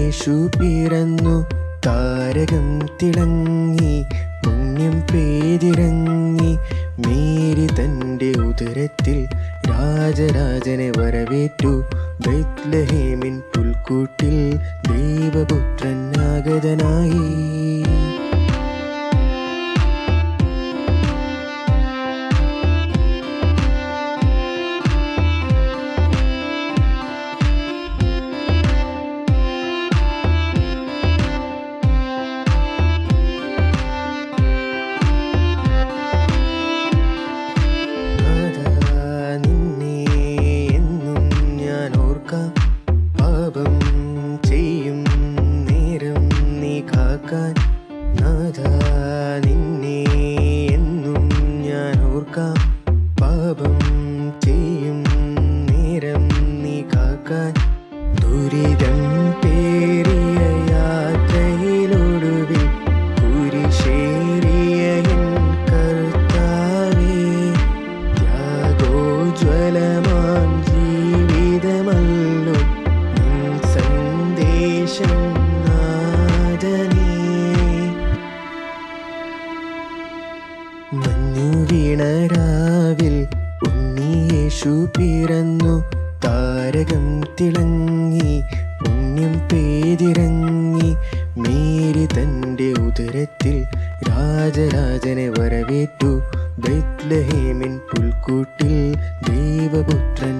യേശു പിറന്നു. താരകം തിളങ്ങി പുണ്യം പേതിരങ്ങി മേരി തന്റെ ഉദരത്തിൽ രാജരാജനെ വരവേറ്റു. ബൈത്ലഹേമിൻ പുൽക്കൂട്ടിൽ ദൈവപുത്രനാഗതനായി സന്ദേശം നാദനേ മഞ്ഞു വീണരാവിൽ ഉണ്ണിയേശു പിറന്നു. താരകം തിളങ്ങി പുണ്യം പേതിരങ്ങി മേരി തന്റെ ഉദരത്തിൽ രാജരാജനെ വരവേറ്റു. ബെത്ലഹേമിൻ പുൽക്കൂട്ടിൽ ദൈവപുത്രൻ